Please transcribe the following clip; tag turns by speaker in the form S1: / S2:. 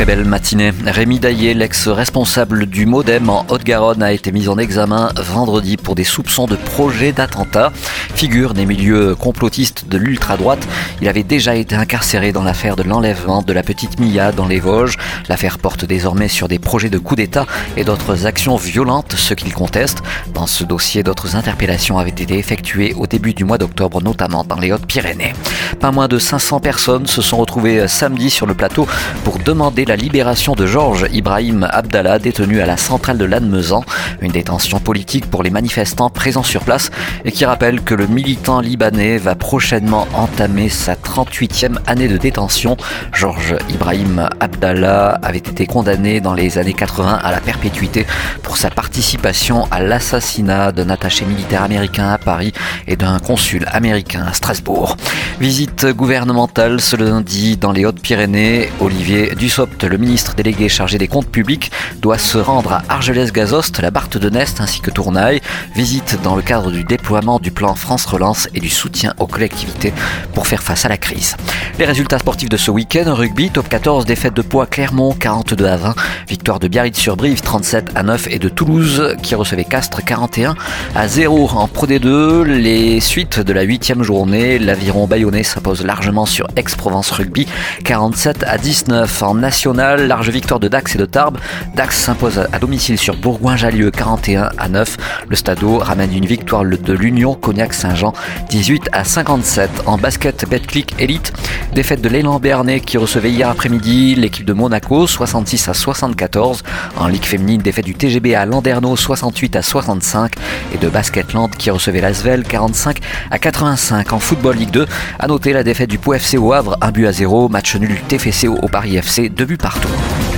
S1: Très belle matinée. Rémi Daillé, l'ex-responsable du Modem en Haute-Garonne, a été mis en examen vendredi pour des soupçons de projet d'attentat. Figure des milieux complotistes de l'ultra-droite, il avait déjà été incarcéré dans l'affaire de l'enlèvement de la petite Mia dans les Vosges. L'affaire porte désormais sur des projets de coup d'État et d'autres actions violentes, ce qu'il conteste. Dans ce dossier, d'autres interpellations avaient été effectuées au début du mois d'octobre, notamment dans les Hautes-Pyrénées. Pas moins de 500 personnes se sont retrouvées samedi sur le plateau pour demander la libération de Georges Ibrahim Abdallah, détenu à la centrale de Lannemezan, une détention politique pour les manifestants présents sur place et qui rappelle que le militant libanais va prochainement entamer sa 38e année de détention. Georges Ibrahim Abdallah avait été condamné dans les années 80 à la perpétuité pour sa participation à l'assassinat d'un attaché militaire américain à Paris et d'un consul américain à Strasbourg. Visite gouvernementale ce lundi dans les Hautes-Pyrénées. Olivier Dussopt, le ministre délégué chargé des comptes publics, doit se rendre à Argelès-Gazost, la Barthe de Nest ainsi que Tournaille. Visite dans le cadre du déploiement du plan France Relance et du soutien aux collectivités pour faire face à la crise. Les résultats sportifs de ce week-end, rugby, top 14, défaite de Poix Clermont 42 à 20, victoire de Biarritz-sur-Brive 37 à 9 et de Toulouse qui recevait Castres 41 à 0 en Pro D2. Les suites de la huitième journée, l'aviron bayonnais s'impose largement sur Aix-Provence Rugby 47 à 19 en national, large victoire de Dax et de Tarbes. Dax s'impose à domicile sur Bourgoin-Jallieu 41 à 9. Le Stadeau ramène une victoire de l'Union Cognac-Saint-Jean 18 à 57 en basket Betclic Elite. Défaite de l'élan Bernet qui recevait hier après-midi l'équipe de Monaco 66 à 74. En Ligue féminine, défaite du TGB à Landerneau 68 à 65 et de Basketland qui recevait l'Asvel 45 à 85. En football Ligue 2, à noter la défaite du Pau FC au Havre 1 but à 0, match nul du TFC au Paris FC 2 partout.